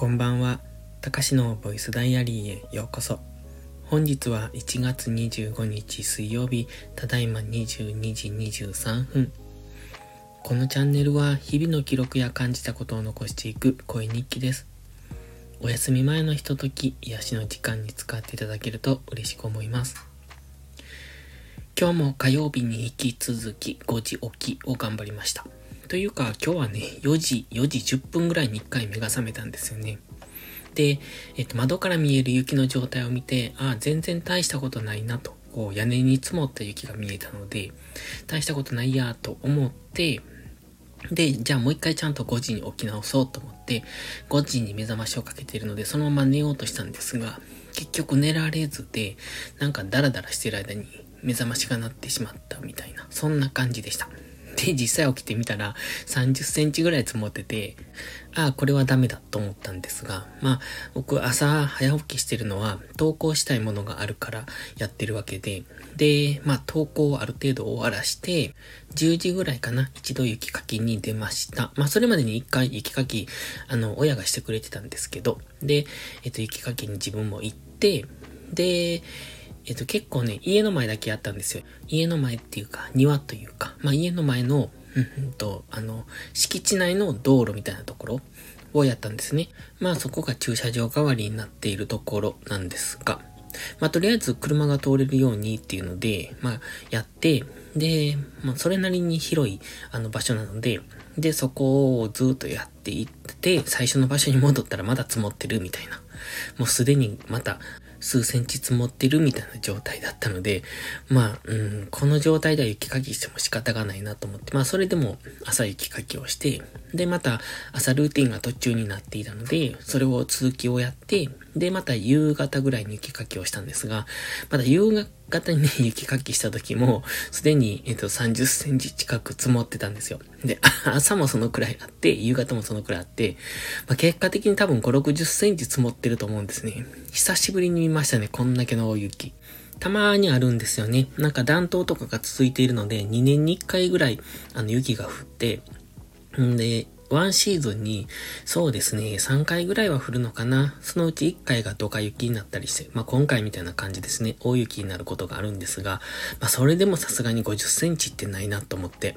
こんばんは。たかしのボイスダイアリーへようこそ。本日は1月25日水曜日、ただいま22時23分。このチャンネルは日々の記録や感じたことを残していく声日記です。お休み前のひととき、癒しの時間に使っていただけると嬉しく思います。今日も火曜日に引き続き5時起きを頑張りました。というか、今日はね、4時、4時10分ぐらいに1回目が覚めたんですよね。で、えっと、窓から見える雪の状態を見て、ああ、全然大したことないなと、こう、屋根に積もった雪が見えたので、大したことないやと思って、で、じゃあもう一回ちゃんと5時に起き直そうと思って、5時に目覚ましをかけているので、そのまま寝ようとしたんですが、結局寝られずで、なんかダラダラしてる間に目覚ましが鳴ってしまったみたいな、そんな感じでした。で、実際起きてみたら30センチぐらい積もってて、ああ、これはダメだと思ったんですが、まあ、僕朝早起きしてるのは投稿したいものがあるからやってるわけで、で、まあ投稿をある程度終わらして、10時ぐらいかな、一度雪かきに出ました。まあそれまでに一回雪かき、あの、親がしてくれてたんですけど、で、えっと、雪かきに自分も行って、で、えっと、結構ね、家の前だけやったんですよ。家の前っていうか、庭というか、まあ、家の前の、うんと、あの、敷地内の道路みたいなところをやったんですね。まあ、そこが駐車場代わりになっているところなんですが、まあ、とりあえず車が通れるようにっていうので、まあ、やって、で、まあ、それなりに広い、あの、場所なので、で、そこをずっとやっていって、最初の場所に戻ったらまだ積もってるみたいな。もうすでにまた、数センチ積もってるみたいな状態だったので、まあ、うん、この状態では雪かきしても仕方がないなと思って、まあそれでも朝雪かきをして、で、また朝ルーティンが途中になっていたので、それを続きをやって、で、また夕方ぐらいに雪かきをしたんですが、また夕方にね、雪かきした時も、すでに、えっと、30センチ近く積もってたんですよ。で、朝もそのくらいあって、夕方もそのくらいあって、まあ、結果的に多分5、60センチ積もってると思うんですね。久しぶりに見ましたね、こんだけの大雪。たまにあるんですよね。なんか暖冬とかが続いているので、2年に1回ぐらい、あの、雪が降って、んで、ワンシーズンに、そうですね、3回ぐらいは降るのかな。そのうち1回がドカ雪になったりして、まあ今回みたいな感じですね、大雪になることがあるんですが、まあそれでもさすがに50センチってないなと思って。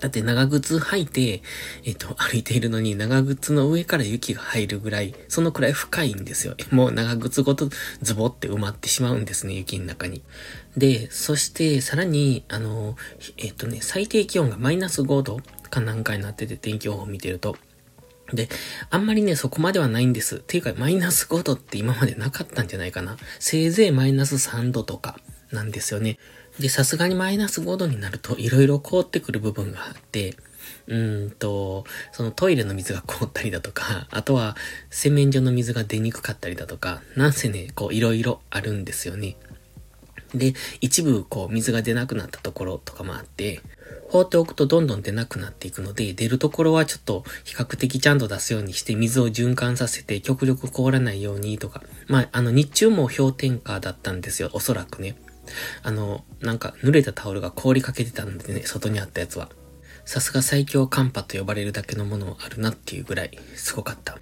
だって長靴履いて、えっ、と、歩いているのに長靴の上から雪が入るぐらい、そのくらい深いんですよ。もう長靴ごとズボって埋まってしまうんですね、雪の中に。で、そしてさらに、あの、えっ、とね、最低気温がマイナス5度かなんかになってて天気予報を見てると。で、あんまりね、そこまではないんです。っていうか、マイナス5度って今までなかったんじゃないかな。せいぜいマイナス3度とかなんですよね。で、さすがにマイナス5度になると色々凍ってくる部分があって、うんと、そのトイレの水が凍ったりだとか、あとは洗面所の水が出にくかったりだとか、なんせね、こう色々あるんですよね。で、一部こう水が出なくなったところとかもあって、放っておくとどんどん出なくなっていくので、出るところはちょっと比較的ちゃんと出すようにして水を循環させて極力凍らないようにとか。まあ、あの日中も氷点下だったんですよ、おそらくね。あの、なんか濡れたタオルが凍りかけてたんでね、外にあったやつは。さすが最強寒波と呼ばれるだけのものあるなっていうぐらいすごかった。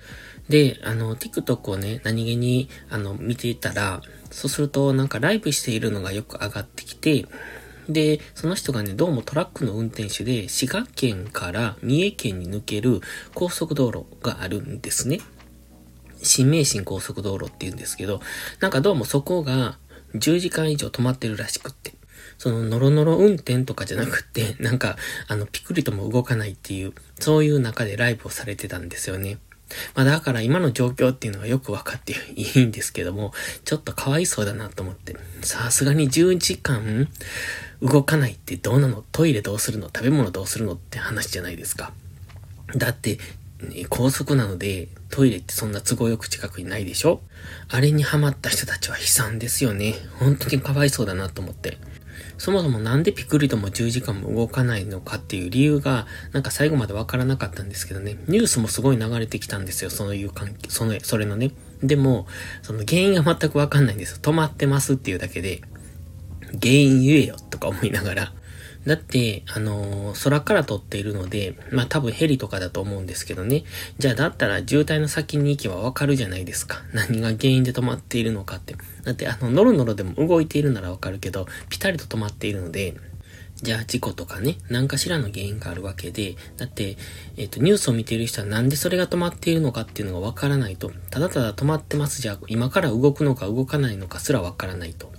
で、あの、TikTok をね、何気に、あの、見ていたら、そうするとなんかライブしているのがよく上がってきて、で、その人がね、どうもトラックの運転手で、滋賀県から三重県に抜ける高速道路があるんですね。新名神高速道路って言うんですけど、なんかどうもそこが10時間以上止まってるらしくって。その、ノロノロ運転とかじゃなくって、なんか、あの、ピクリとも動かないっていう、そういう中でライブをされてたんですよね。まあだから今の状況っていうのはよくわかっていいんですけども、ちょっとかわいそうだなと思って。さすがに10時間動かないってどうなの？トイレどうするの？食べ物どうするの？って話じゃないですか。だって、高速なのでトイレってそんな都合よく近くにないでしょ？あれにハマった人たちは悲惨ですよね。本当にかわいそうだなと思って。そもそもなんでピクリとも10時間も動かないのかっていう理由が、なんか最後までわからなかったんですけどね。ニュースもすごい流れてきたんですよ。そういう関係、その、それのね。でも、その原因が全くわかんないんですよ。止まってますっていうだけで、原因言えよとか思いながら。だって、あのー、空から撮っているので、まあ多分ヘリとかだと思うんですけどね。じゃあだったら渋滞の先に行けばわかるじゃないですか。何が原因で止まっているのかって。だってあの、ノロノロでも動いているならわかるけど、ピタリと止まっているので、じゃあ事故とかね、何かしらの原因があるわけで、だって、えっ、ー、と、ニュースを見ている人はなんでそれが止まっているのかっていうのがわからないと、ただただ止まってますじゃあ、今から動くのか動かないのかすらわからないと。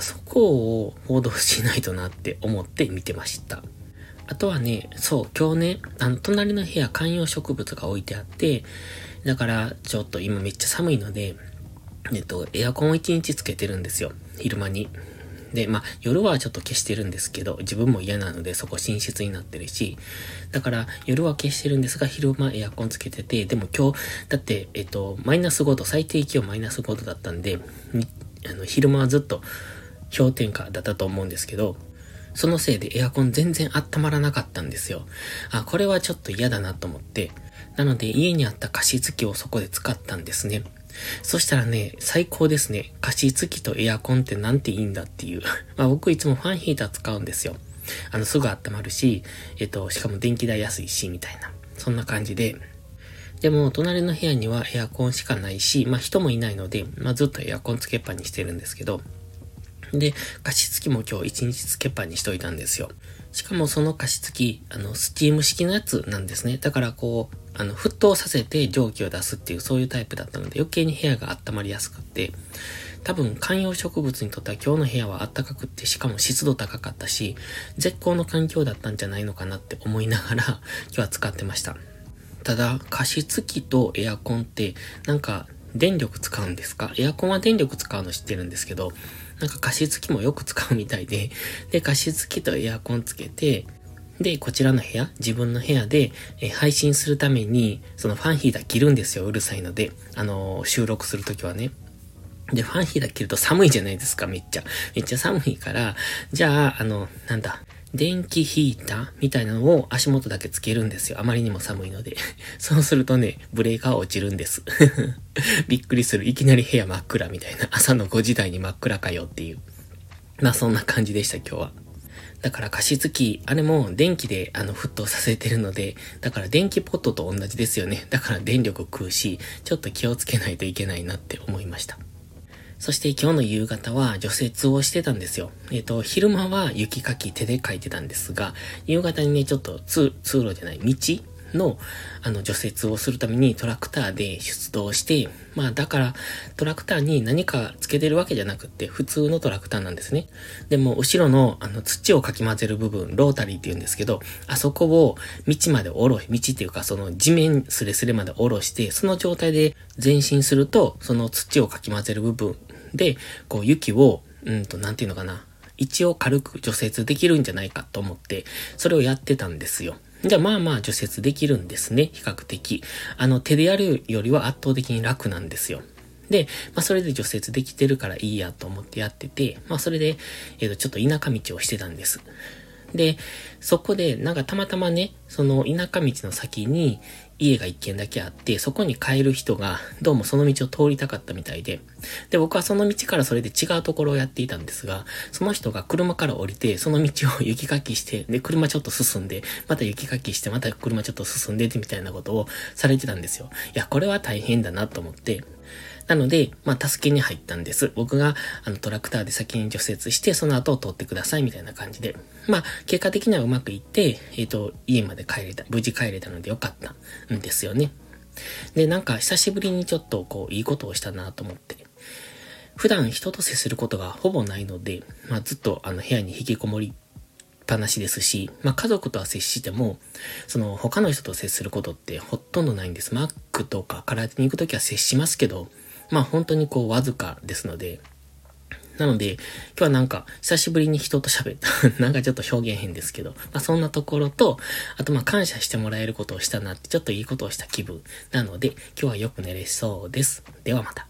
そこを報道しないとなって思って見てました。あとはね、そう、今日ね、あの、隣の部屋観葉植物が置いてあって、だから、ちょっと今めっちゃ寒いので、えっと、エアコンを1日つけてるんですよ。昼間に。で、まあ、夜はちょっと消してるんですけど、自分も嫌なのでそこ寝室になってるし、だから夜は消してるんですが、昼間エアコンつけてて、でも今日、だって、えっと、マイナス5度、最低気温マイナス5度だったんで、あの、昼間はずっと氷点下だったと思うんですけど、そのせいでエアコン全然温まらなかったんですよ。あ、これはちょっと嫌だなと思って、なので家にあった加湿器をそこで使ったんですね。そしたらね、最高ですね。加湿器とエアコンってなんていいんだっていう。まあ僕いつもファンヒーター使うんですよ。あの、すぐ温まるし、えっと、しかも電気代安いし、みたいな。そんな感じで。でも、隣の部屋にはエアコンしかないし、まあ人もいないので、まあずっとエアコンつけっぱにしてるんですけど、で、加湿器も今日一日つけっぱにしといたんですよ。しかもその加湿器、あの、スチーム式のやつなんですね。だからこう、あの、沸騰させて蒸気を出すっていう、そういうタイプだったので、余計に部屋が温まりやすくって、多分観葉植物にとっては今日の部屋は暖かくって、しかも湿度高かったし、絶好の環境だったんじゃないのかなって思いながら、今日は使ってました。ただ、加湿器とエアコンって、なんか、電力使うんですか？エアコンは電力使うの知ってるんですけど、なんか加湿器もよく使うみたいで、で、加湿器とエアコンつけて、で、こちらの部屋、自分の部屋で、え配信するために、そのファンヒーター切るんですよ、うるさいので。あのー、収録するときはね。で、ファンヒーター切ると寒いじゃないですか、めっちゃ。めっちゃ寒いから、じゃあ、あの、なんだ、電気ヒーターみたいなのを足元だけつけるんですよ。あまりにも寒いので。そうするとね、ブレーカー落ちるんです。びっくりする。いきなり部屋真っ暗みたいな。朝の5時台に真っ暗かよっていう。まあそんな感じでした、今日は。だから加湿器、あれも電気であの沸騰させてるので、だから電気ポットと同じですよね。だから電力食うし、ちょっと気をつけないといけないなって思いました。そして今日の夕方は除雪をしてたんですよ。えっ、ー、と、昼間は雪かき手で書いてたんですが、夕方にね、ちょっと通路じゃない、道の、あの、除雪をするためにトラクターで出動して、まあだからトラクターに何かつけてるわけじゃなくって普通のトラクターなんですね。でも後ろのあの土をかき混ぜる部分、ロータリーって言うんですけど、あそこを道まで下ろし、道っていうかその地面すれすれまで下ろして、その状態で前進すると、その土をかき混ぜる部分で、こう雪を、うんと、なんていうのかな。一応軽く除雪できるんじゃないかと思って、それをやってたんですよ。じゃあまあまあ除雪できるんですね、比較的。あの、手でやるよりは圧倒的に楽なんですよ。で、まあそれで除雪できてるからいいやと思ってやってて、まあそれで、えっ、ー、と、ちょっと田舎道をしてたんです。で、そこで、なんかたまたまね、その田舎道の先に家が一軒だけあって、そこに帰る人が、どうもその道を通りたかったみたいで、で、僕はその道からそれで違うところをやっていたんですが、その人が車から降りて、その道を雪かきして、で、車ちょっと進んで、また雪かきして、また車ちょっと進んでて、みたいなことをされてたんですよ。いや、これは大変だなと思って、なので、まあ、助けに入ったんです。僕が、あの、トラクターで先に除雪して、その後を通ってください、みたいな感じで。まあ、結果的にはうまくいって、えっ、ー、と、家まで帰れた、無事帰れたのでよかったんですよね。で、なんか、久しぶりにちょっと、こう、いいことをしたなと思って。普段人と接することがほぼないので、まあ、ずっと、あの、部屋に引きこもりっぱなしですし、まあ、家族とは接しても、その他の人と接することってほとんどないんです。マックとか空手に行くときは接しますけど、まあ本当にこうわずかですので、なので、今日はなんか、久しぶりに人と喋った。なんかちょっと表現変ですけど、まあそんなところと、あとまあ感謝してもらえることをしたなって、ちょっといいことをした気分なので、今日はよく寝れそうです。ではまた。